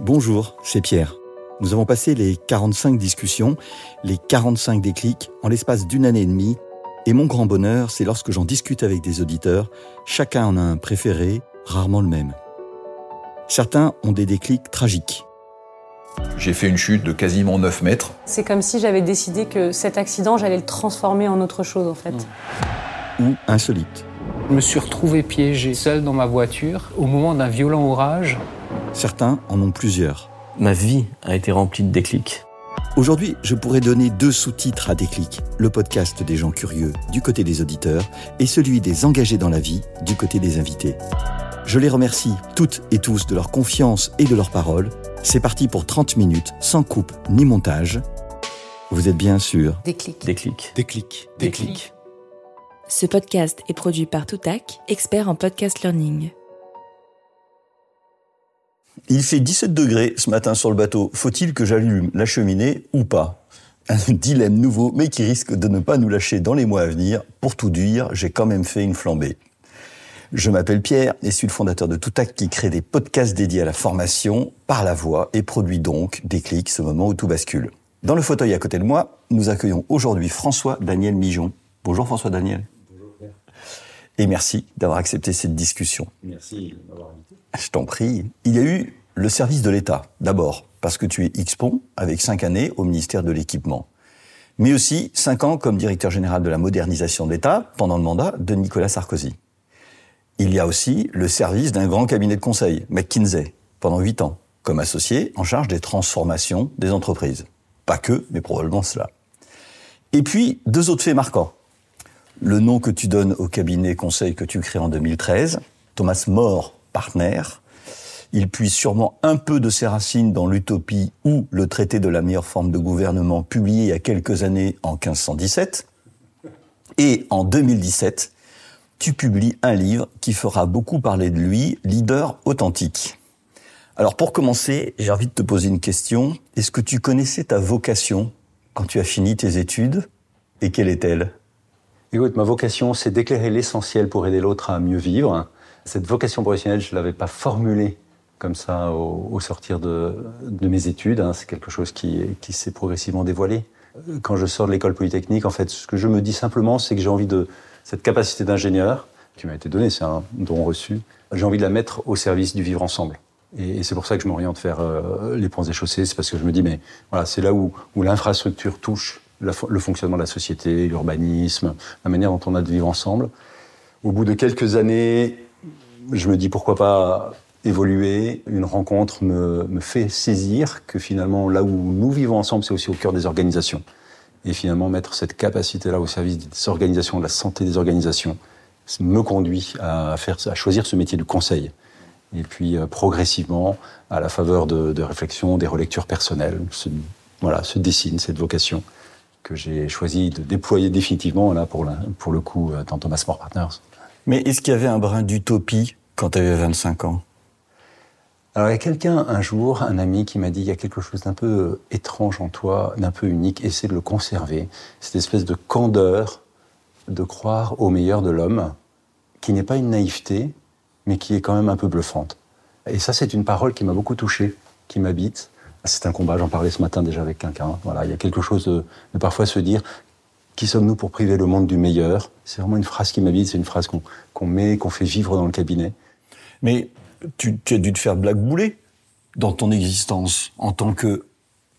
Bonjour, c'est Pierre. Nous avons passé les 45 discussions, les 45 déclics en l'espace d'une année et demie. Et mon grand bonheur, c'est lorsque j'en discute avec des auditeurs, chacun en a un préféré, rarement le même. Certains ont des déclics tragiques. J'ai fait une chute de quasiment 9 mètres. C'est comme si j'avais décidé que cet accident, j'allais le transformer en autre chose en fait. Ou insolites. Je me suis retrouvé piégé seul dans ma voiture au moment d'un violent orage. Certains en ont plusieurs. Ma vie a été remplie de déclics. Aujourd'hui, je pourrais donner deux sous-titres à Déclic, le podcast des gens curieux du côté des auditeurs et celui des engagés dans la vie du côté des invités. Je les remercie toutes et tous de leur confiance et de leur parole. C'est parti pour 30 minutes, sans coupe ni montage. Vous êtes bien sûr Déclic. Déclic. Déclic. Déclic. Ce podcast est produit par Toutac, expert en podcast learning. Il fait 17 degrés ce matin sur le bateau. Faut-il que j'allume la cheminée ou pas? Un dilemme nouveau, mais qui risque de ne pas nous lâcher dans les mois à venir. Pour tout dire, j'ai quand même fait une flambée. Je m'appelle Pierre et suis le fondateur de Toutac qui crée des podcasts dédiés à la formation par la voix et produit donc Déclic, ce moment où tout bascule. Dans le fauteuil à côté de moi, nous accueillons aujourd'hui François Daniel Mijon. Bonjour François Daniel. Et merci d'avoir accepté cette discussion. Merci de m'avoir invité. Je t'en prie. Il y a eu le service de l'État, d'abord, parce que tu es XPON, avec cinq années au ministère de l'Équipement. Mais aussi cinq ans comme directeur général de la modernisation de l'État pendant le mandat de Nicolas Sarkozy. Il y a aussi le service d'un grand cabinet de conseil, McKinsey, pendant huit ans, comme associé en charge des transformations des entreprises. Pas que, mais probablement cela. Et puis, deux autres faits marquants. Le nom que tu donnes au cabinet conseil que tu crées en 2013, Thomas More Partner. Il puise sûrement un peu de ses racines dans l'utopie ou le traité de la meilleure forme de gouvernement publié il y a quelques années en 1517. Et en 2017, tu publies un livre qui fera beaucoup parler de lui, Leader authentique. Alors pour commencer, j'ai envie de te poser une question. Est-ce que tu connaissais ta vocation quand tu as fini tes études Et quelle est-elle? Écoute, ma vocation, c'est d'éclairer l'essentiel pour aider l'autre à mieux vivre. Cette vocation professionnelle, je ne l'avais pas formulée comme ça au, sortir de, mes études. Hein. C'est quelque chose qui, s'est progressivement dévoilé. Quand je sors de l'école polytechnique, en fait, ce que je me dis simplement, c'est que j'ai envie de cette capacité d'ingénieur qui m'a été donnée, c'est un don reçu. J'ai envie de la mettre au service du vivre ensemble. Et, c'est pour ça que je m'oriente vers euh, les ponts et chaussées. C'est parce que je me dis, mais voilà, c'est là où l'infrastructure touche le fonctionnement de la société, l'urbanisme, la manière dont on a de vivre ensemble. Au bout de quelques années, je me dis pourquoi pas évoluer. Une rencontre me, fait saisir que finalement, là où nous vivons ensemble, c'est aussi au cœur des organisations. Et finalement, mettre cette capacité-là au service des organisations, de la santé des organisations, me conduit à, faire, à choisir ce métier de conseil. Et puis, euh, progressivement, à la faveur de, réflexions, des relectures personnelles, voilà, se dessine cette vocation que j'ai choisi de déployer définitivement, là, pour, la, pour le coup, dans Thomas More Partners. Mais est-ce qu'il y avait un brin d'utopie quand tu avais 25 ans? Alors il y a quelqu'un un jour, un ami qui m'a dit il y a quelque chose d'un peu étrange en toi, d'un peu unique, essaie de le conserver. Cette espèce de candeur de croire au meilleur de l'homme, qui n'est pas une naïveté, mais qui est quand même un peu bluffante. Et ça c'est une parole qui m'a beaucoup touché, qui m'habite. C'est un combat, j'en parlais ce matin déjà avec quelqu'un. Voilà, il y a quelque chose de, de parfois se dire qui sommes-nous pour priver le monde du meilleur? C'est vraiment une phrase qui m'habite, c'est une phrase qu'on qu met, qu'on fait vivre dans le cabinet. Mais tu, tu, as dû te faire blackbouler dans ton existence en tant que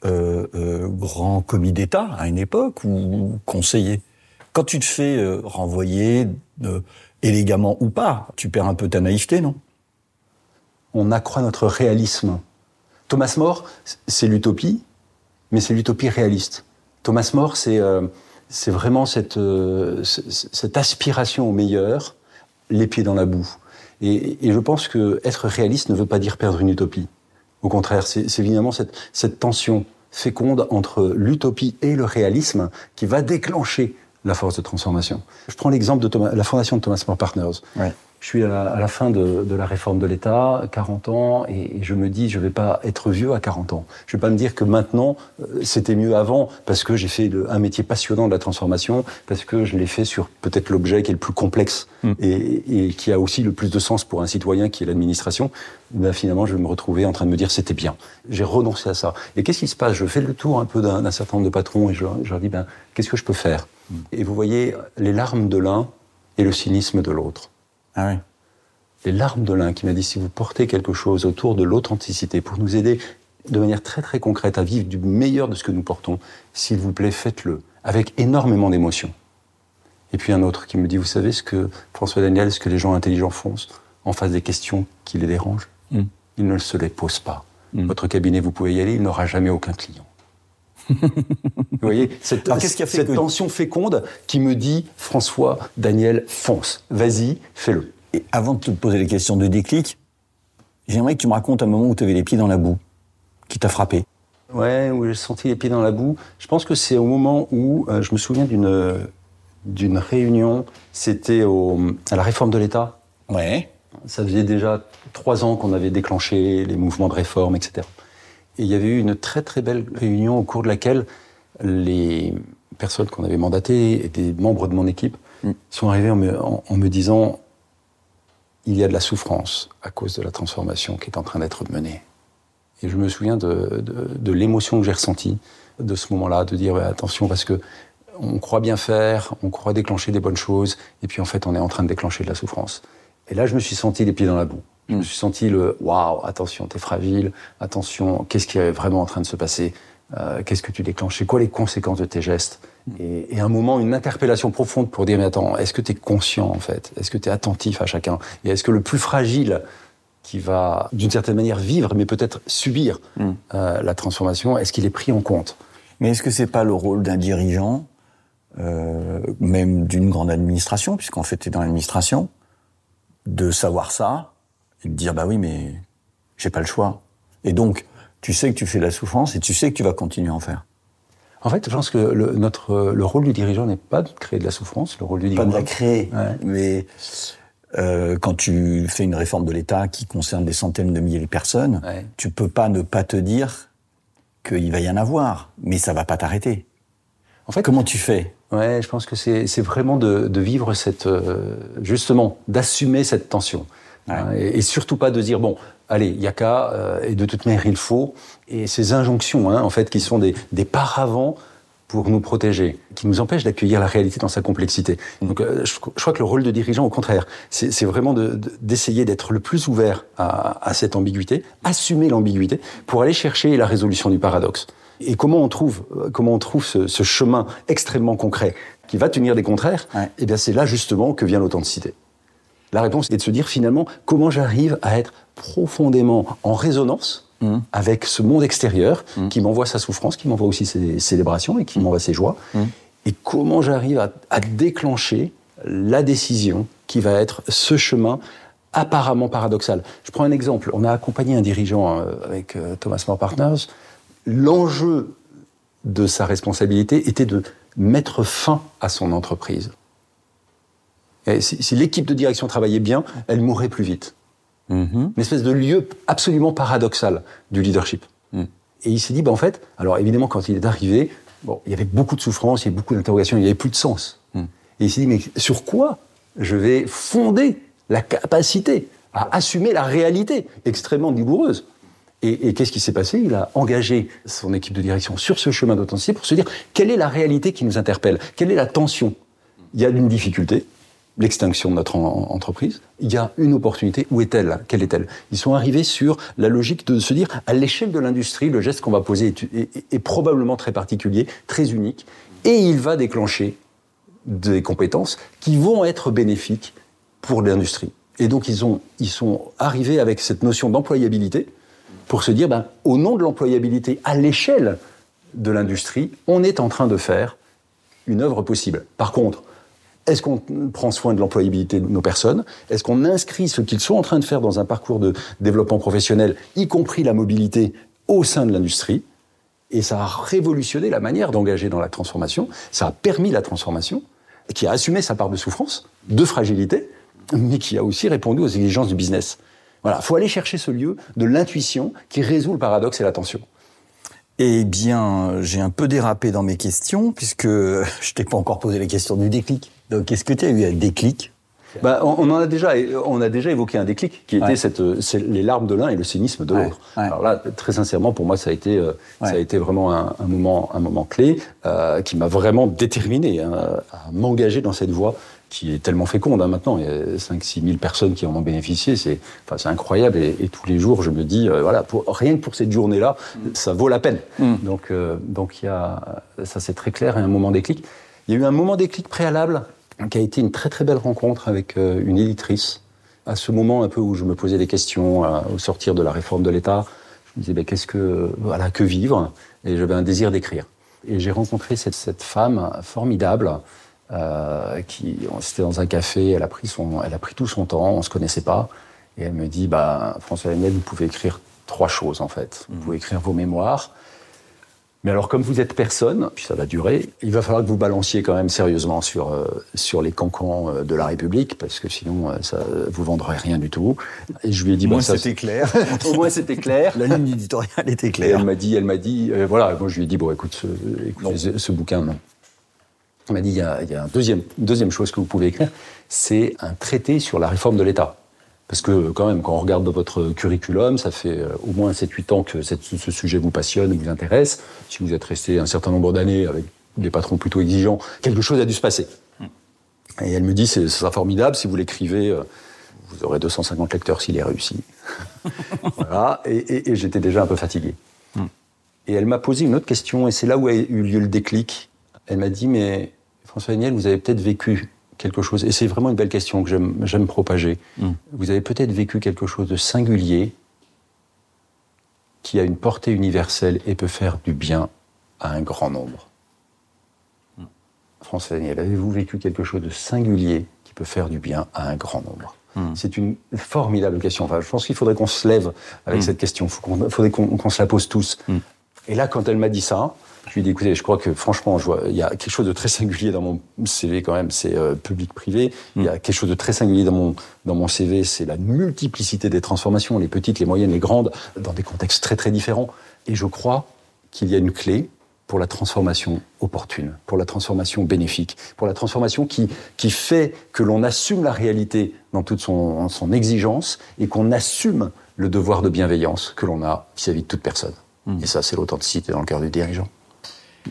euh, euh, grand commis d'État à une époque ou conseiller. Quand tu te fais euh, renvoyer élégamment ou pas, tu perds un peu ta naïveté, non? On accroît notre réalisme. Thomas More, c'est l'utopie, mais c'est l'utopie réaliste. Thomas More, c'est c'est vraiment cette, cette aspiration au meilleur, les pieds dans la boue. Et, je pense que être réaliste ne veut pas dire perdre une utopie. Au contraire, c'est évidemment cette, tension féconde entre l'utopie et le réalisme qui va déclencher la force de transformation. Je prends l'exemple de la fondation de Thomas More Partners. Je suis à la, à la fin de, de, la réforme de l'État, 40 ans, et, et, je me dis, je vais pas être vieux à 40 ans. Je vais pas me dire que maintenant, euh, c'était mieux avant, parce que j'ai fait de, un métier passionnant de la transformation, parce que je l'ai fait sur peut-être l'objet qui est le plus complexe mm. et, et, qui a aussi le plus de sens pour un citoyen qui est l'administration. Ben finalement, je vais me retrouver en train de me dire, c'était bien. J'ai renoncé à ça. Et qu'est-ce qui se passe? Je fais le tour un peu d'un certain nombre de patrons et je, je leur dis, ben, qu'est-ce que je peux faire? Mm. Et vous voyez, les larmes de l'un et le cynisme de l'autre. Ah oui. Les larmes de l'un qui m'a dit si vous portez quelque chose autour de l'authenticité pour nous aider de manière très très concrète à vivre du meilleur de ce que nous portons, s'il vous plaît, faites-le avec énormément d'émotion. Et puis un autre qui me dit vous savez ce que François Daniel, ce que les gens intelligents font en face des questions qui les dérangent? Mm. Ils ne se les posent pas. Mm. Votre cabinet, vous pouvez y aller, il n'aura jamais aucun client. Vous voyez, cette, Alors, -ce qui a fait cette que... tension féconde qui me dit François, Daniel, fonce, vas-y, fais-le. Et avant de te poser les questions de déclic, j'aimerais que tu me racontes un moment où tu avais les pieds dans la boue, qui t'a frappé. Ouais, où j'ai senti les pieds dans la boue. Je pense que c'est au moment où, euh, je me souviens d'une d'une réunion, c'était à la réforme de l'État. Ouais. Ça faisait déjà trois ans qu'on avait déclenché les mouvements de réforme, etc. Et il y avait eu une très très belle réunion au cours de laquelle les personnes qu'on avait mandatées et des membres de mon équipe mm. sont arrivés en me, en, en me, disant il y a de la souffrance à cause de la transformation qui est en train d'être menée. Et je me souviens de, de, de l'émotion que j'ai ressentie de ce moment-là, de dire attention parce que on croit bien faire, on croit déclencher des bonnes choses, et puis en fait on est en train de déclencher de la souffrance. Et là je me suis senti les pieds dans la boue. Je me suis senti le waouh, attention, t'es fragile, attention, qu'est-ce qui est vraiment en train de se passer euh, Qu'est-ce que tu déclenches C'est quoi les conséquences de tes gestes et, et, un moment, une interpellation profonde pour dire mais attends, est-ce que tu es conscient en fait? Est-ce que tu es attentif à chacun? Et est-ce que le plus fragile qui va d'une certaine manière vivre, mais peut-être subir mm. euh, la transformation, est-ce qu'il est pris en compte? Mais est-ce que c'est pas le rôle d'un dirigeant, euh, même d'une grande administration, puisqu'en fait tu es dans l'administration, de savoir ça et de dire bah oui mais j'ai pas le choix. Et donc tu sais que tu fais de la souffrance et tu sais que tu vas continuer à en faire. En fait, je pense que le, notre, le rôle du dirigeant n'est pas de créer de la souffrance, le rôle du dirigeant. Pas de la créer, ouais. mais euh, quand tu fais une réforme de l'État qui concerne des centaines de milliers de personnes, ouais. tu peux pas ne pas te dire qu'il va y en avoir, mais ça va pas t'arrêter. En fait, comment tu fais? Ouais, je pense que c'est vraiment de, de, vivre cette euh, justement d'assumer cette tension. Ouais. Hein, et, et, surtout pas de dire bon, allez, il y a qu'à euh, et de toute manière il faut et ces injonctions hein, en fait qui sont des, des paravents pour nous protéger, qui nous empêchent d'accueillir la réalité dans sa complexité. Donc, euh, je, je, crois que le rôle de dirigeant, au contraire, c'est vraiment d'essayer de, d'être le plus ouvert à, à cette ambiguïté, assumer l'ambiguïté, pour aller chercher la résolution du paradoxe. Et comment on trouve, comment on trouve ce, ce chemin extrêmement concret qui va tenir des contraires ouais. Eh bien, c'est là justement que vient l'authenticité. La réponse est de se dire finalement comment j'arrive à être profondément en résonance mmh. avec ce monde extérieur mmh. qui m'envoie sa souffrance, qui m'envoie aussi ses célébrations et qui mmh. m'envoie ses joies, et comment j'arrive à, à, déclencher la décision qui va être ce chemin apparemment paradoxal. Je prends un exemple. On a accompagné un dirigeant euh, avec euh, Thomas More Partners. L'enjeu de sa responsabilité était de mettre fin à son entreprise. Et si, si l'équipe de direction travaillait bien, elle mourrait plus vite. Mm -hmm. Une espèce de lieu absolument paradoxal du leadership. Mm. Et il s'est dit, ben en fait, alors évidemment, quand il est arrivé, bon, il y avait beaucoup de souffrance, il y avait beaucoup d'interrogations, il n'y avait plus de sens. Mm. Et il s'est dit, mais sur quoi je vais fonder la capacité à assumer la réalité extrêmement douloureuse? Et, et qu'est-ce qui s'est passé? Il a engagé son équipe de direction sur ce chemin d'authenticité pour se dire quelle est la réalité qui nous interpelle, quelle est la tension? Il y a une difficulté, l'extinction de notre en entreprise. Il y a une opportunité. Où est-elle? Quelle est-elle? Ils sont arrivés sur la logique de se dire, à l'échelle de l'industrie, le geste qu'on va poser est, probablement très particulier, très unique, et il va déclencher des compétences qui vont être bénéfiques pour l'industrie. Et donc ils, ont, ils sont arrivés avec cette notion d'employabilité pour se dire, ben, au nom de l'employabilité, à l'échelle de l'industrie, on est en train de faire une œuvre possible. Par contre, est-ce qu'on prend soin de l'employabilité de nos personnes? Est-ce qu'on inscrit ce qu'ils sont en train de faire dans un parcours de développement professionnel, y compris la mobilité au sein de l'industrie? Et ça a révolutionné la manière d'engager dans la transformation. Ça a permis la transformation, qui a assumé sa part de souffrance, de fragilité, mais qui a aussi répondu aux exigences du business. Voilà, faut aller chercher ce lieu de l'intuition qui résout le paradoxe et la tension. Eh bien, j'ai un peu dérapé dans mes questions, puisque je t'ai pas encore posé la question du déclic. Donc, est-ce que tu as eu un déclic? Bah, on, on en a déjà, on a déjà évoqué un déclic qui était Ouais. cette, euh, les larmes de l'un et le cynisme de Ouais, l'autre. ouais. Alors là, très sincèrement, pour moi, ça a été, euh, ça a été vraiment un, un moment, un moment clé euh, qui m'a vraiment déterminé hein, à m'engager dans cette voie qui est tellement féconde hein, maintenant. Il y a 5-6 000 personnes qui en ont bénéficié. C'est, enfin, c'est incroyable. Et, et tous les jours, je me dis, euh, voilà, pour, rien que pour cette journée-là, ça vaut la peine. Donc, euh, donc il y a, ça c'est très clair. Et un moment déclic. Il y a eu un moment déclic préalable qui a été une très très belle rencontre avec euh, une éditrice. À ce moment un peu où je me posais des questions euh, au sortir de la réforme de l'État, je me disais ben, qu'est-ce que voilà que vivre? Et j'avais un désir d'écrire. Et j'ai rencontré cette, cette femme formidable euh, qui c'était dans un café, elle a pris son elle a pris tout son temps, on se connaissait pas et elle me dit bah François Daniel, vous pouvez écrire trois choses en fait. Vous pouvez écrire vos mémoires, mais alors, comme vous êtes personne, puis ça va durer, il va falloir que vous balanciez quand même sérieusement sur, euh, sur les cancans euh, de la République, parce que sinon, euh, ça, vous vendrez rien du tout. Et je lui ai dit, Au moins, bah, ça, c'était clair. au moins c'était clair. La ligne éditoriale était Et claire. elle m'a dit, elle m'a dit, euh, voilà, moi je lui ai dit, bon, écoute, ce, écoutez, ce, ce bouquin, non. Elle m'a dit, il y a, il y a un deuxième, une deuxième chose que vous pouvez écrire, c'est un traité sur la réforme de l'État. Parce que quand même, quand on regarde votre curriculum, ça fait euh, au moins 7-8 ans que ce sujet vous passionne, vous intéresse. Si vous êtes resté un certain nombre d'années avec des patrons plutôt exigeants, quelque chose a dû se passer. Et elle me dit, ce sera formidable, si vous l'écrivez, euh, vous aurez 250 lecteurs s'il est réussi. voilà, et, et- et j'étais déjà un peu fatigué. Et elle m'a posé une autre question, et c'est là où a eu lieu le déclic. Elle m'a dit, mais François Daniel, vous avez peut-être vécu quelque chose, et c'est vraiment une belle question que j'aime propager. Vous avez peut-être vécu quelque chose de singulier qui a une portée universelle et peut faire du bien à un grand nombre. François Daniel, avez-vous vécu quelque chose de singulier qui peut faire du bien à un grand nombre? C'est une formidable question. Enfin, je pense qu'il faudrait qu'on se lève avec cette question. Il faudrait qu'on qu'on se la pose tous. Et là, quand elle m'a dit ça, je lui ai dit, écoutez, je crois que franchement, je vois, il y a quelque chose de très singulier dans mon CV quand même, c'est euh, public-privé. Il y a quelque chose de très singulier dans mon, dans mon CV, c'est la multiplicité des transformations, les petites, les moyennes, les grandes, dans des contextes très très différents. Et je crois qu'il y a une clé pour la transformation opportune, pour la transformation bénéfique, pour la transformation qui, qui fait que l'on assume la réalité dans toute son, son exigence et qu'on assume le devoir de bienveillance que l'on a vis-à-vis de toute personne. Et ça, c'est l'authenticité dans le cœur du dirigeant.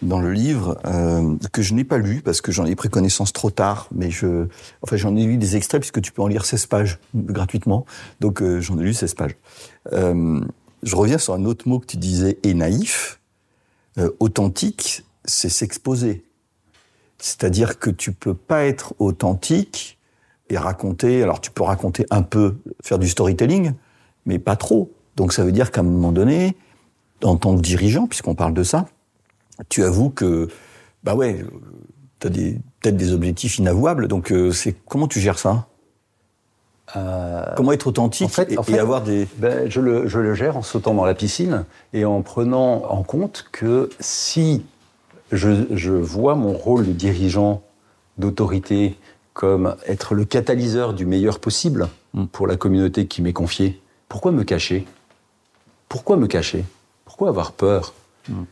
Dans le livre euh, que je n'ai pas lu parce que j'en ai pris connaissance trop tard, mais je, enfin j'en ai lu des extraits puisque tu peux en lire 16 pages gratuitement, donc euh, j'en ai lu 16 pages. Euh, je reviens sur un autre mot que tu disais et naïf. Euh, authentique, c'est s'exposer. C'est-à-dire que tu peux pas être authentique et raconter. Alors tu peux raconter un peu, faire du storytelling, mais pas trop. Donc ça veut dire qu'à un moment donné, en tant que dirigeant, puisqu'on parle de ça, tu avoues que, bah ouais, tu as des, peut-être des objectifs inavouables. Donc, euh, c'est comment tu gères ça? Comment être authentique en fait- et, en et fait- avoir des. Ben, je, le, je le gère en sautant dans la piscine et en prenant en compte que si je, je vois mon rôle de dirigeant d'autorité comme être le catalyseur du meilleur possible pour la communauté qui m'est confiée, pourquoi me cacher? Pourquoi me cacher? Pourquoi avoir peur?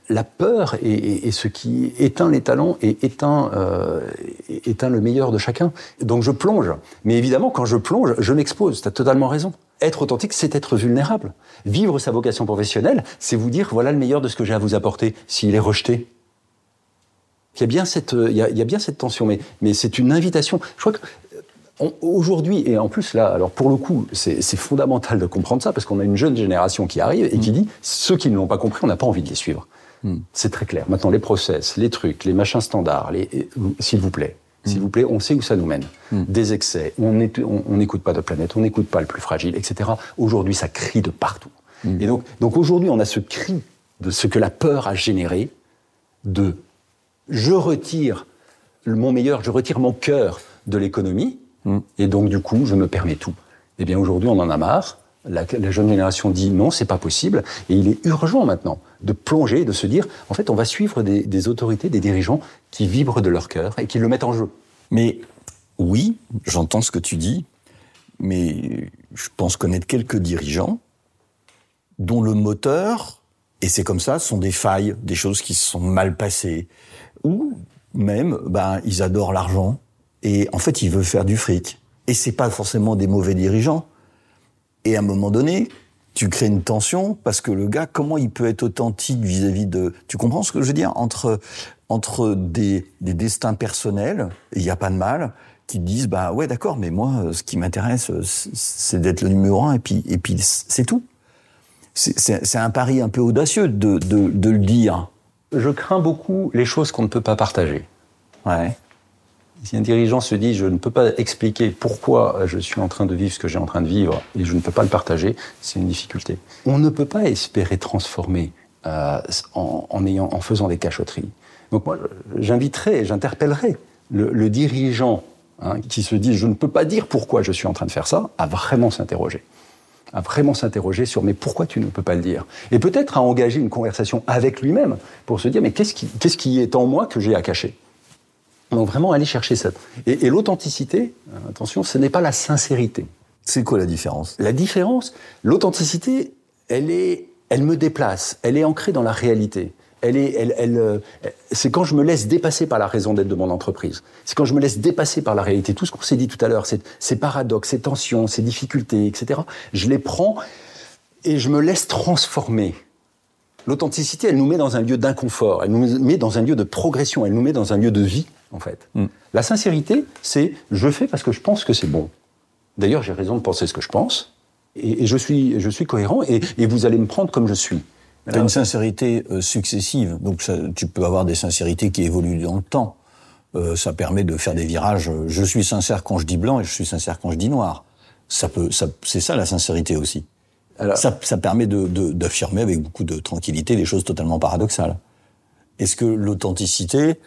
La peur est, ce qui éteint les talents et éteint, euh, éteint le meilleur de chacun. Donc je plonge. Mais évidemment, quand je plonge, je m'expose. Tu as totalement raison. Être authentique, c'est être vulnérable. Vivre sa vocation professionnelle, c'est vous dire voilà le meilleur de ce que j'ai à vous apporter. S'il est rejeté, il y a bien cette, euh, il y a, bien cette tension, mais, mais c'est une invitation. Je crois que aujourd'hui, et en plus là, alors pour le coup, c'est fondamental de comprendre ça parce qu'on a une jeune génération qui arrive et qui dit ceux qui ne l'ont pas compris, on n'a pas envie de les suivre. C'est très clair. Maintenant, les process, les trucs, les machins standards, les, et- s'il vous plaît. S'il vous plaît, on sait où ça nous mène. Des excès, on n'écoute pas de planète, on n'écoute pas le plus fragile, etc. Aujourd'hui, ça crie de partout. Et donc, donc aujourd'hui, on a ce cri de ce que la peur a généré, de je retire mon meilleur, je retire mon cœur de l'économie, et donc du coup, je me permets tout. Eh bien, aujourd'hui, on en a marre. La, la jeune génération dit non, c'est pas possible, et il est urgent maintenant de plonger, de se dire, en fait, on va suivre des, des autorités, des dirigeants qui vibrent de leur cœur et qui le mettent en jeu. Mais oui, j'entends ce que tu dis. mais je pense connaître quelques dirigeants dont le moteur, et c'est comme ça, sont des failles, des choses qui se sont mal passées, ou même, ben, ils adorent l'argent, et en fait, ils veulent faire du fric. Et c'est pas forcément des mauvais dirigeants. Et à un moment donné, tu crées une tension parce que le gars, comment il peut être authentique vis-à-vis de... Tu comprends ce que je veux dire? Entre, entre des, des destins personnels, il n'y a pas de mal, qui disent, bah ouais d'accord, mais moi, ce qui m'intéresse, c'est d'être le numéro un, et puis, et puis c'est tout. C'est un pari un peu audacieux de, de, de le dire. Je crains beaucoup les choses qu'on ne peut pas partager. Ouais. Si un dirigeant se dit je ne peux pas expliquer pourquoi je suis en train de vivre ce que j'ai en train de vivre et je ne peux pas le partager, c'est une difficulté. On ne peut pas espérer transformer euh, en, faisant des cachotteries. Donc moi, j'inviterai, j'interpellerai le, le, dirigeant hein, qui se dit je ne peux pas dire pourquoi je suis en train de faire ça, à vraiment s'interroger à vraiment s'interroger sur mais pourquoi tu ne peux pas le dire? Et peut-être à engager une conversation avec lui-même pour se dire mais qu'est-ce qui est en moi que j'ai à cacher? Donc vraiment aller chercher ça. Et, et l'authenticité, attention, ce n'est pas la sincérité. C'est quoi la différence? La différence, l'authenticité, elle est, elle me déplace, elle est ancrée dans la réalité. Elle est, elle, elle, c'est quand je me laisse dépasser par la raison d'être de mon entreprise. C'est quand je me laisse dépasser par la réalité. Tout ce qu'on s'est dit tout à l'heure, ces paradoxes, ces tensions, ces difficultés, etc. Je les prends et je me laisse transformer. L'authenticité, elle nous met dans un lieu d'inconfort, elle nous met dans un lieu de progression, elle nous met dans un lieu de vie, en fait. Mm. La sincérité, c'est je fais parce que je pense que c'est bon. D'ailleurs, j'ai raison de penser ce que je pense, et, et je, suis, je suis cohérent, et, et, vous allez me prendre comme je suis. Tu as une sincérité euh, successive, donc ça, tu peux avoir des sincérités qui évoluent dans le temps. Euh, ça permet de faire des virages. Je suis sincère quand je dis blanc et je suis sincère quand je dis noir. Ça peut, ça, c'est ça la sincérité aussi. Alors, ça, ça, permet d'affirmer de, de, avec beaucoup de tranquillité des choses totalement paradoxales. Est-ce que l'authenticité,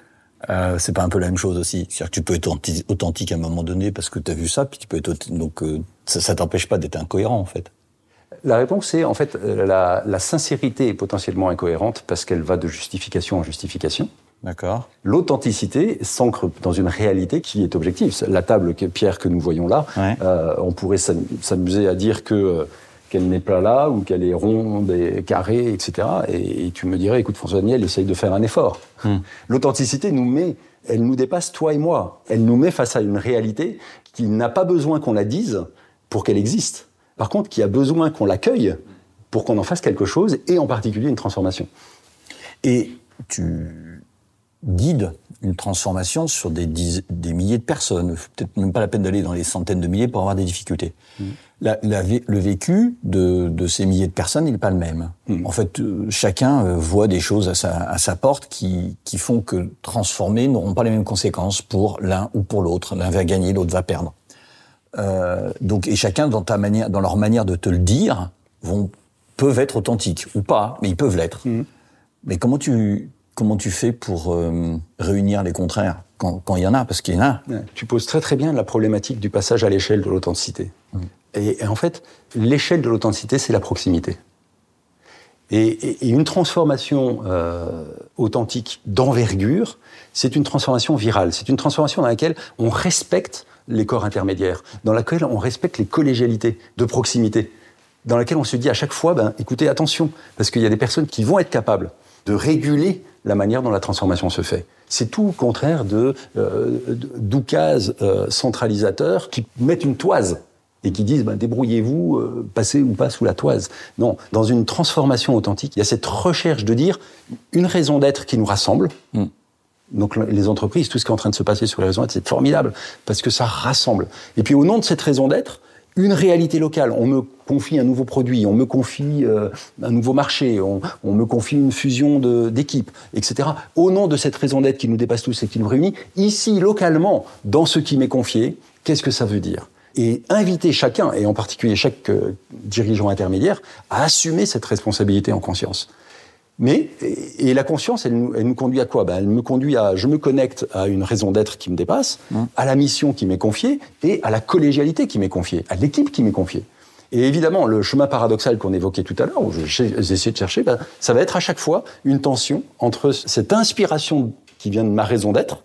euh, c'est pas un peu la même chose aussi C'est-à-dire que tu peux être authentique à un moment donné parce que tu as vu ça, puis tu peux être donc euh, ça, ça t'empêche pas d'être incohérent en fait. La réponse est en fait la, la sincérité est potentiellement incohérente parce qu'elle va de justification en justification. D'accord. L'authenticité s'ancre dans une réalité qui est objective. La table Pierre que nous voyons là, ouais. euh, on pourrait s'amuser à dire que qu'elle n'est pas là ou qu'elle est ronde et carrée, etc. Et, et, tu me dirais, écoute, François Daniel, essaye de faire un effort. Hmm. L'authenticité nous met, elle nous dépasse toi et moi. Elle nous met face à une réalité qui n'a pas besoin qu'on la dise pour qu'elle existe. Par contre, qui a besoin qu'on l'accueille pour qu'on en fasse quelque chose et en particulier une transformation. Et tu guides une transformation sur des, des milliers de personnes. Peut-être même pas la peine d'aller dans les centaines de milliers pour avoir des difficultés. Hmm. Mmh. La, la, le vécu de, de, ces milliers de personnes, il n'est pas le même. Mmh. En fait, euh, chacun euh, voit des choses à sa, à sa porte qui, qui font que transformer n'auront pas les mêmes conséquences pour l'un ou pour l'autre. L'un va gagner, l'autre va perdre. Euh, donc, et chacun, dans, ta manière, dans leur manière de te le dire, vont, peuvent être authentiques ou pas, mais ils peuvent l'être. Mmh. Mais comment tu, comment tu fais pour euh, réunir les contraires quand, quand il y en a? Parce qu'il y en a. Ouais, tu poses très très bien la problématique du passage à l'échelle de l'authenticité. Mmh. Et, en fait, l'échelle de l'authenticité, c'est la proximité. Et, une transformation euh, authentique d'envergure, c'est une transformation virale. C'est une transformation dans laquelle on respecte les corps intermédiaires, dans laquelle on respecte les collégialités de proximité, dans laquelle on se dit à chaque fois, ben, écoutez, attention, parce qu'il y a des personnes qui vont être capables de réguler la manière dont la transformation se fait. C'est tout le contraire de euh, euh, centralisateurs qui mettent une toise et qui disent ben, débrouillez-vous, euh, passez ou pas sous la toise. Non, dans une transformation authentique, il y a cette recherche de dire une raison d'être qui nous rassemble. Mm. Donc les entreprises, tout ce qui est en train de se passer sur les raisons d'être, c'est formidable parce que ça rassemble. Et puis au nom de cette raison d'être, une réalité locale. On me confie un nouveau produit, on me confie euh, un nouveau marché, on, on me confie une fusion d'équipes, etc. Au nom de cette raison d'être qui nous dépasse tous et qui nous réunit, ici, localement, dans ce qui m'est confié, qu'est-ce que ça veut dire? Et inviter chacun, et en particulier chaque euh, dirigeant intermédiaire, à assumer cette responsabilité en conscience. Mais, et, et la conscience, elle nous, elle nous, conduit à quoi? Ben, Elle me conduit à, je me connecte à une raison d'être qui me dépasse, mmh. à la mission qui m'est confiée, et à la collégialité qui m'est confiée, à l'équipe qui m'est confiée. Et évidemment, le chemin paradoxal qu'on évoquait tout à l'heure, où j'ai essayé de chercher, ben, ça va être à chaque fois une tension entre cette inspiration qui vient de ma raison d'être,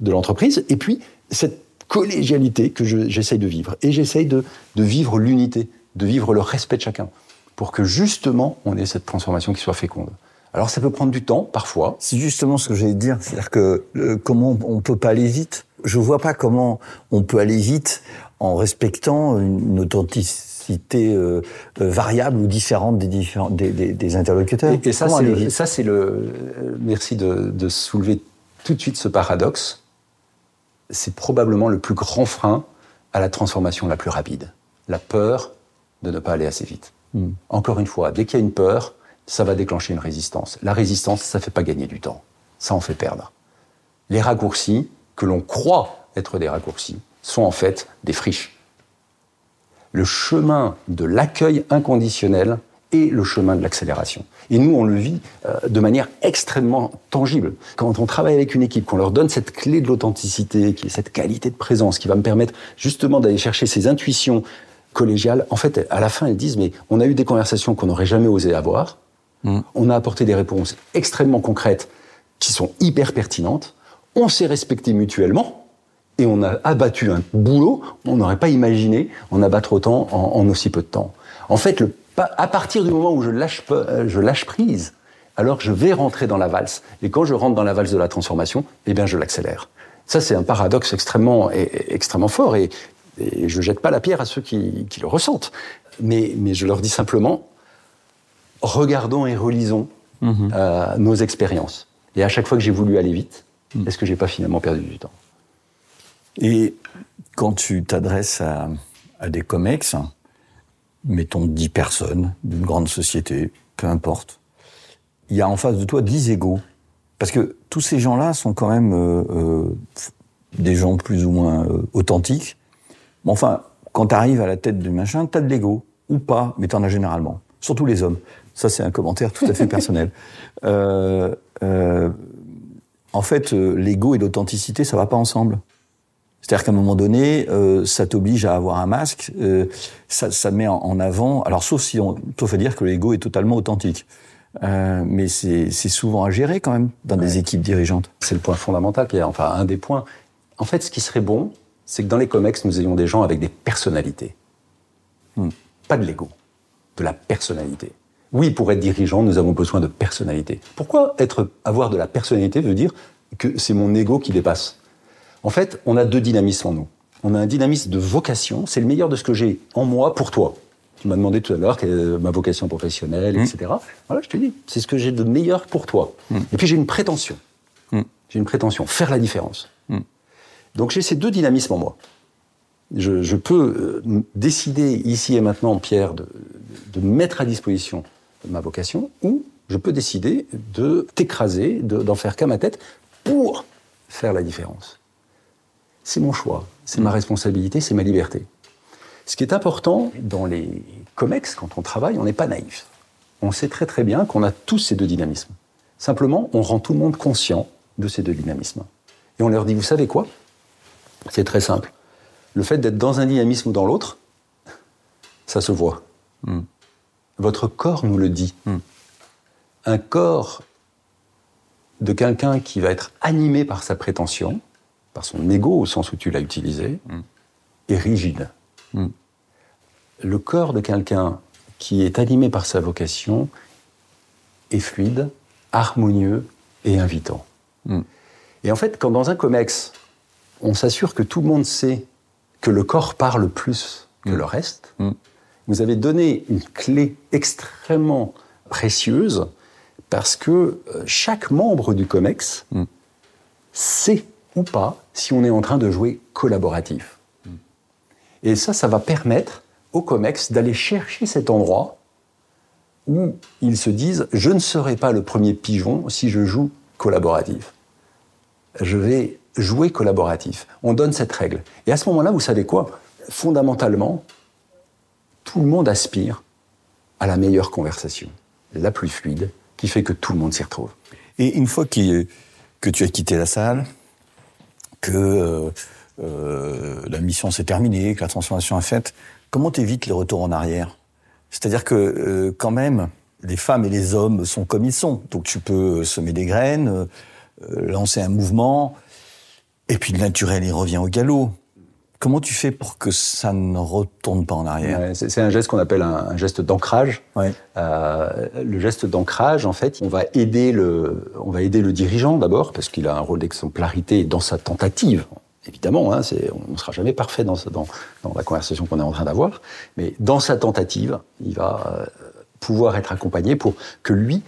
de l'entreprise, et puis cette collégialité que je- j'essaye de vivre. Et j'essaye de, de vivre l'unité, de vivre le respect de chacun, pour que justement on ait cette transformation qui soit féconde. Alors ça peut prendre du temps, parfois. C'est justement ce que j'allais dire, c'est-à-dire que euh, comment on peut pas aller vite. Je vois pas comment on peut aller vite en respectant une, une authenticité euh, euh, variable ou différente des, différents, des, des, des interlocuteurs. Et, et ça, c'est le, vite? ça, c'est le. Merci de, de soulever tout de suite ce paradoxe. C'est probablement le plus grand frein à la transformation la plus rapide. La peur de ne pas aller assez vite. Hmm. Encore une fois, dès qu'il y a une peur, ça va déclencher une résistance. La résistance, ça fait pas gagner du temps. Ça en fait perdre. Les raccourcis, que l'on croit être des raccourcis, sont en fait des friches. Le chemin de l'accueil inconditionnel est le chemin de l'accélération. Et nous, on le vit euh, de manière extrêmement tangible. Quand on travaille avec une équipe, qu'on leur donne cette clé de l'authenticité, qui est cette qualité de présence, qui va me permettre justement d'aller chercher ces intuitions collégiales, en fait, à la fin, elles disent, mais on a eu des conversations qu'on n'aurait jamais osé avoir, on a apporté des réponses extrêmement concrètes qui sont hyper pertinentes, on s'est respecté mutuellement, et on a abattu un boulot, on n'aurait pas imaginé en abattre autant en, en aussi peu de temps. En fait, le, à partir du moment où je lâche, pe- euh, je lâche prise, alors je vais rentrer dans la valse. Et quand je rentre dans la valse de la transformation, eh bien, je l'accélère. Ça, c'est un paradoxe extrêmement, extrêmement fort. Et, et je jette pas la pierre à ceux qui, qui le ressentent. Mais, mais je leur dis simplement, regardons et relisons euh, nos expériences. Et à chaque fois que j'ai voulu aller vite, est-ce que j'ai pas finalement perdu du temps? Et quand tu t'adresses à, à des comex, mettons 10 personnes d'une grande société, peu importe, il y a en face de toi 10 égaux. Parce que tous ces gens-là sont quand même euh, euh, des gens plus ou moins euh, authentiques. Mais enfin, quand tu arrives à la tête du machin, tu as de l'ego. Ou pas, mais tu en as généralement. Surtout les hommes. Ça, c'est un commentaire tout à fait personnel. Euh, euh, en fait, l'ego et l'authenticité, ça va pas ensemble. C'est-à-dire qu'à un moment donné, euh, ça t'oblige à avoir un masque, euh, ça, ça met en, en avant. Alors, sauf si on, sauf à dire que l'ego est totalement authentique, Euh, mais c'est c'est souvent à gérer quand même dans des équipes dirigeantes. C'est le point fondamental, Pierre. Enfin, un des points. En fait, ce qui serait bon, c'est que dans les COMEX, nous ayons des gens avec des personnalités. Hmm. Pas de l'ego, de la personnalité. Oui, pour être dirigeant, nous avons besoin de personnalité. Pourquoi être, avoir de la personnalité veut dire que c'est mon ego qui dépasse En fait, on a deux dynamismes en nous. On a un dynamisme de vocation, c'est le meilleur de ce que j'ai en moi pour toi. Tu m'as demandé tout à l'heure quelle est ma vocation professionnelle, etc. Voilà, je te dis, c'est ce que j'ai de meilleur pour toi. Et puis j'ai une prétention. J'ai une prétention, faire la différence. Donc j'ai ces deux dynamismes en moi. Je, je peux euh, décider ici et maintenant, Pierre, de, de mettre à disposition ma vocation, ou je peux décider de t'écraser, de- d'en faire qu'à ma tête pour faire la différence. C'est mon choix, c'est ma responsabilité, c'est ma liberté. Ce qui est important dans les COMEX, quand on travaille, on n'est pas naïf. On sait très très bien qu'on a tous ces deux dynamismes. Simplement, on rend tout le monde conscient de ces deux dynamismes. Et on leur dit, vous savez quoi? C'est très simple. Le fait d'être dans un dynamisme ou dans l'autre, ça se voit. Votre corps nous le dit. Un corps de quelqu'un qui va être animé par sa prétention, par son ego au sens où tu l'as utilisé, est rigide. Le corps de quelqu'un qui est animé par sa vocation est fluide, harmonieux et invitant. Et en fait, quand dans un COMEX, on s'assure que tout le monde sait que le corps parle plus que le reste, vous avez donné une clé extrêmement précieuse parce que euh, chaque membre du COMEX sait ou pas si on est en train de jouer collaboratif. Et ça, ça va permettre au COMEX d'aller chercher cet endroit où ils se disent je ne serai pas le premier pigeon si je joue collaboratif. Je vais jouer collaboratif. On donne cette règle. Et à ce moment-là, vous savez quoi? Fondamentalement, tout le monde aspire à la meilleure conversation, la plus fluide, qui fait que tout le monde s'y retrouve. Et une fois que tu as quitté la salle, que euh, euh, la mission s'est terminée, que la transformation est faite, comment t'évites les retours en arrière? C'est-à-dire que euh, quand même, les femmes et les hommes sont comme ils sont. Donc tu peux semer des graines, lancer un mouvement, et puis le naturel, il revient au galop. Comment tu fais pour que ça ne retourne pas en arrière? Ouais, c'est un geste qu'on appelle un, un geste d'ancrage. Ouais. Euh, le geste d'ancrage, en fait, on va aider le, on va aider le dirigeant d'abord parce qu'il a un rôle d'exemplarité dans sa tentative. Évidemment, hein, on ne sera jamais parfait dans, ce- dans, dans la conversation qu'on est en train d'avoir, mais dans sa tentative, il va euh, pouvoir être accompagné pour que lui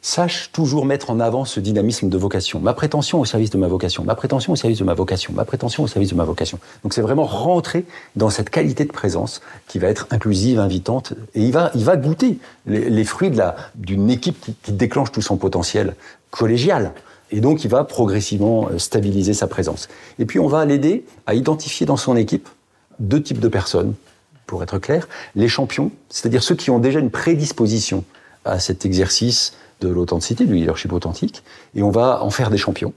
sache toujours mettre en avant ce dynamisme de vocation. Ma prétention au service de ma vocation, ma prétention au service de ma vocation, ma prétention au service de ma vocation. Donc c'est vraiment rentrer dans cette qualité de présence qui va être inclusive, invitante, et il va, goûter les, fruits d'une équipe qui, qui déclenche tout son potentiel collégial. Et donc il va progressivement euh, stabiliser sa présence. Et puis on va l'aider à identifier dans son équipe deux types de personnes, pour être clair, les champions, c'est-à-dire ceux qui ont déjà une prédisposition à cet exercice de l'authenticité, du leadership authentique, et on va en faire des champions,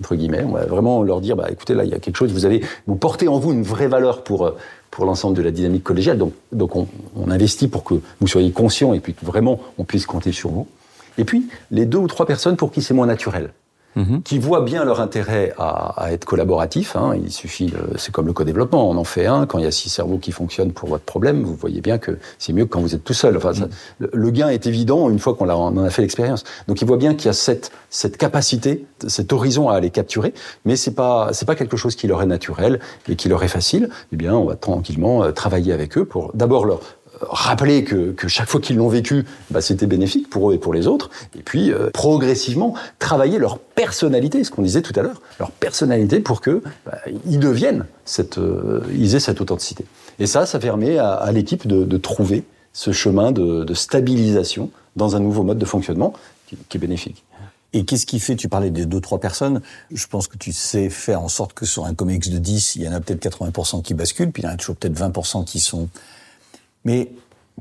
entre guillemets. On va vraiment leur dire, bah, écoutez, là, il y a quelque chose, vous avez, vous portez en vous une vraie valeur pour, euh, pour l'ensemble de la dynamique collégiale, donc, donc on, investit pour que vous soyez conscients et puis que vraiment on puisse compter sur vous. Et puis, les deux ou trois personnes pour qui c'est moins naturel qui voient bien leur intérêt à, à être collaboratifs. Hein. Il suffit, c'est comme le co-développement, on en fait un. Quand il y a six cerveaux qui fonctionnent pour votre problème, vous voyez bien que c'est mieux que quand vous êtes tout seul. Enfin, ça- le, gain est évident une fois qu'on en a fait l'expérience. Donc ils voient bien qu'il y a cette, cette capacité, cet horizon à les capturer, mais c'est pas c'est pas quelque chose qui leur est naturel et qui leur est facile. Eh bien, on va tranquillement euh, travailler avec eux pour d'abord leur rappeler que, que chaque fois qu'ils l'ont vécu, bah, c'était bénéfique pour eux et pour les autres, et puis euh, progressivement travailler leur personnalité, ce qu'on disait tout à l'heure, leur personnalité pour que bah, ils deviennent cette, euh, ils aient cette authenticité. Et ça, ça permet à, à l'équipe de, de trouver ce chemin de, de stabilisation dans un nouveau mode de fonctionnement qui, qui est bénéfique. Et qu'est-ce qui fait, tu parlais des deux, trois personnes, je pense que tu sais faire en sorte que sur un comex de 10, il y en a peut-être 80% qui basculent, puis il y en a toujours peut-être 20% qui sont... Mais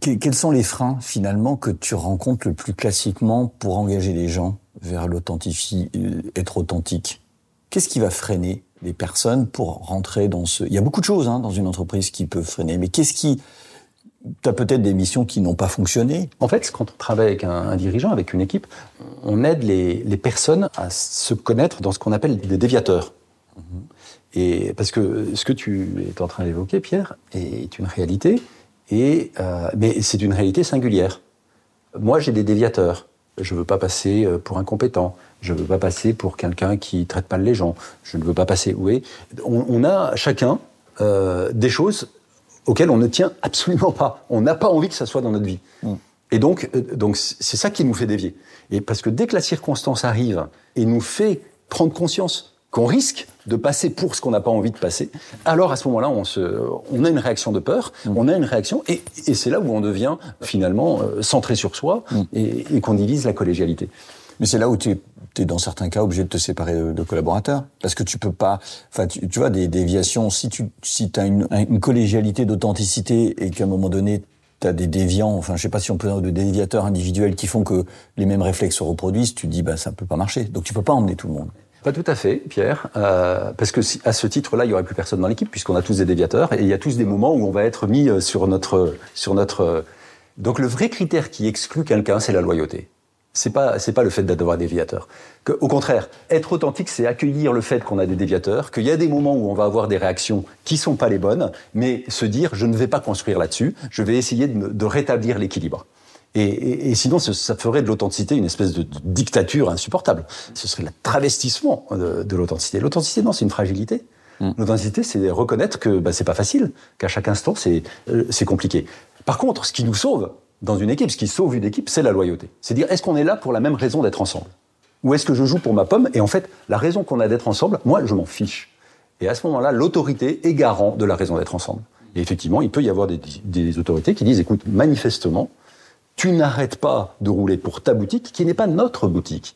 que- quels sont les freins, finalement, que tu rencontres le plus classiquement pour engager les gens vers l'authentifie, euh, être authentique? Qu'est-ce qui va freiner les personnes pour rentrer dans ce... Il y a beaucoup de choses hein, dans une entreprise qui peuvent freiner, mais qu'est-ce qui... Tu as peut-être des missions qui n'ont pas fonctionné, En fait, quand on travaille avec un, un dirigeant, avec une équipe, on aide les, les personnes à se connaître dans ce qu'on appelle des déviateurs. Et parce que ce que tu es en train d'évoquer, Pierre, est une réalité, et, euh, mais c'est une réalité singulière. Moi, j'ai des déviateurs. Je ne veux pas passer euh, pour incompétent. Je ne veux pas passer pour quelqu'un qui traite mal les gens. Je ne veux pas passer. Oui, on, on a chacun euh, des choses auxquelles on ne tient absolument pas. On n'a pas envie que ça soit dans notre vie. Et donc, euh, donc c'est ça qui nous fait dévier. Et parce que dès que la circonstance arrive et nous fait prendre conscience qu'on risque de passer pour ce qu'on n'a pas envie de passer, alors à ce moment-là, on, se, on a une réaction de peur, on a une réaction, et, et c'est là où on devient finalement euh, centré sur soi et, et qu'on divise la collégialité. Mais c'est là où tu es, dans certains cas obligé de te séparer de, de collaborateurs. Parce que tu peux pas... Enfin, tu, tu vois, des déviations, si tu si as une, une collégialité d'authenticité et qu'à un moment donné, tu as des déviants, enfin, je sais pas si on peut dire de déviateurs individuels qui font que les mêmes réflexes se reproduisent, tu te dis, bah, ça peut pas marcher. Donc tu peux pas emmener tout le monde. Pas tout à fait, Pierre, euh, parce que si, à ce titre-là, il y aurait plus personne dans l'équipe puisqu'on a tous des déviateurs et il y a tous des moments où on va être mis euh, sur notre sur notre. euh, Donc le vrai critère qui exclut quelqu'un, c'est la loyauté. C'est pas c'est pas le fait d'avoir des déviateurs. Que, au contraire, être authentique, c'est accueillir le fait qu'on a des déviateurs, qu'il y a des moments où on va avoir des réactions qui sont pas les bonnes, mais se dire je ne vais pas construire là-dessus, je vais essayer de, me- de rétablir l'équilibre. Et, et- et sinon, ça ferait de l'authenticité une espèce de, de dictature insupportable. Ce serait le travestissement de, de l'authenticité. L'authenticité, non, c'est une fragilité. L'authenticité, c'est reconnaître que bah, c'est pas facile, qu'à chaque instant, c'est euh, c'est compliqué. Par contre, ce qui nous sauve dans une équipe, ce qui sauve une équipe, c'est la loyauté. C'est dire, est-ce qu'on est là pour la même raison d'être ensemble? Ou est-ce que je joue pour ma pomme? Et en fait, la raison qu'on a d'être ensemble, moi, je m'en fiche. Et à ce moment-là, l'autorité est garant de la raison d'être ensemble. Et effectivement, il peut y avoir des, des autorités qui disent, écoute, manifestement, tu n'arrêtes pas de rouler pour ta boutique, qui n'est pas notre boutique.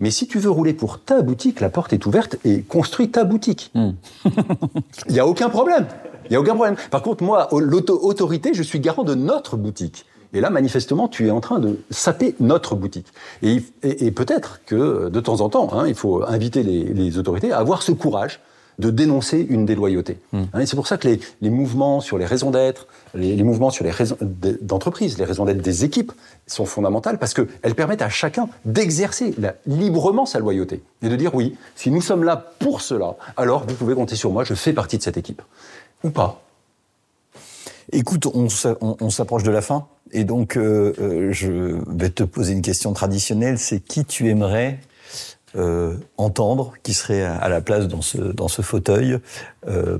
Mais si tu veux rouler pour ta boutique, la porte est ouverte et construis ta boutique. Il n'y a aucun problème. Il n'y a aucun problème. Par contre, moi, l'autorité, je suis garant de notre boutique. Et là, manifestement, tu es en train de saper notre boutique. Et, et- et peut-être que, de temps en temps, hein, il faut inviter les, les autorités à avoir ce courage de dénoncer une déloyauté. Hein, et c'est pour ça que les, les mouvements sur les raisons d'être, les, les mouvements sur les raisons d'entreprise, les raisons d'être des équipes sont fondamentales parce qu'elles permettent à chacun d'exercer librement sa loyauté et de dire oui, si nous sommes là pour cela, alors vous pouvez compter sur moi, je fais partie de cette équipe. Ou pas. Écoute, on, s'approche de la fin. Et donc, euh, euh, je vais te poser une question traditionnelle. C'est qui tu aimerais euh, entendre, qui serait à la place dans ce, dans ce fauteuil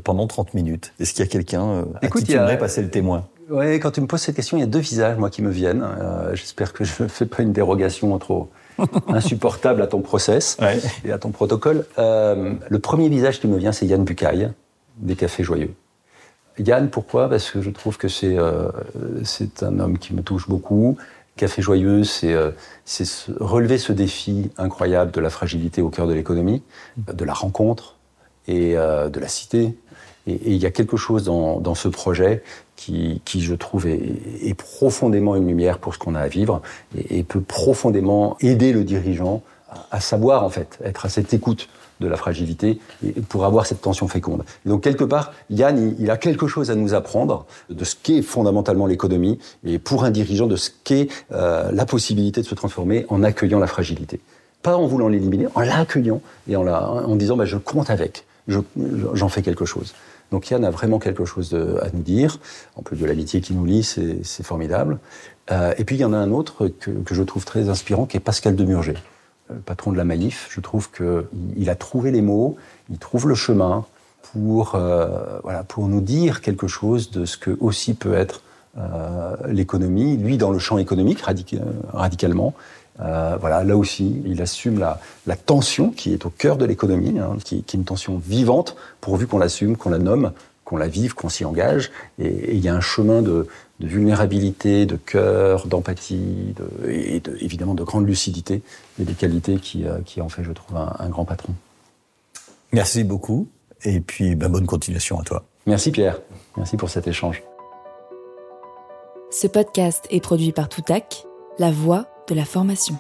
pendant 30 minutes Est-ce qu'il y a quelqu'un à qui tu aimerais passer le témoin? Ouais, quand tu me poses cette question, il y a deux visages, moi, qui me viennent. J'espère que je ne fais pas une dérogation trop insupportable à ton process et à ton protocole. le premier visage qui me vient, c'est Yann Bucaille, des Cafés Joyeux. Yann, pourquoi? Parce que je trouve que c'est euh, c'est un homme qui me touche beaucoup. Café Joyeux, c'est euh, relever ce défi incroyable de la fragilité au cœur de l'économie, de la rencontre et euh, de la cité. Et, il y a quelque chose dans, dans ce projet qui, qui, je trouve, est, est, profondément une lumière pour ce qu'on a à vivre et, et, peut profondément aider le dirigeant à, à savoir, en fait, être à cette écoute de la fragilité pour avoir cette tension féconde. donc quelque part, Yann, il, a quelque chose à nous apprendre de ce qu'est fondamentalement l'économie et pour un dirigeant de ce qu'est euh, la possibilité de se transformer en accueillant la fragilité. Pas en voulant l'éliminer, en l'accueillant et en, la, en disant bah, je compte avec, j'en fais quelque chose. Donc Yann a vraiment quelque chose à nous dire. En plus de l'amitié qui nous lie, c'est formidable. Euh, et puis il y en a un autre que, que je trouve très inspirant, qui est Pascal Demurger. Euh, patron de la Maïf, je trouve qu'il a trouvé les mots, il trouve le chemin pour, euh, voilà, pour nous dire quelque chose de ce que aussi peut être euh, l'économie, lui dans le champ économique radicalement. voilà, là aussi, il assume la, tension qui est au cœur de l'économie, hein, qui, est une tension vivante, pourvu qu'on l'assume, qu'on la nomme, qu'on la vive, qu'on s'y engage. Et, il y a un chemin de, vulnérabilité, de cœur, d'empathie, et évidemment de grande lucidité, et des qualités qui, euh, qui en fait, je trouve, un, grand patron. Merci beaucoup, et puis bah, bonne continuation à toi. Merci Pierre, merci pour cet échange. Ce podcast est produit par Toutac, la voix de la formation.